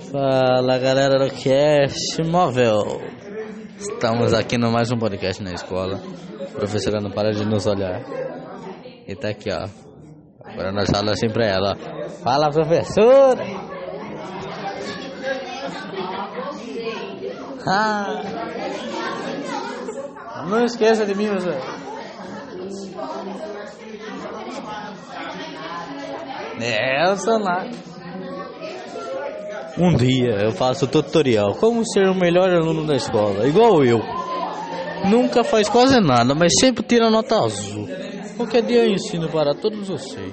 Fala galera do Cast Móvel. Estamos aqui no mais um podcast na escola. A professora não para de nos olhar. E tá aqui, ó. Agora nós falamos assim pra ela, ó. Fala professora! Ah. Não esqueça de mim, você. Nelson lá. Um dia eu faço tutorial como ser o melhor aluno da escola, igual eu. Nunca faz quase nada, mas sempre tira nota azul. Qualquer dia eu ensino para todos vocês.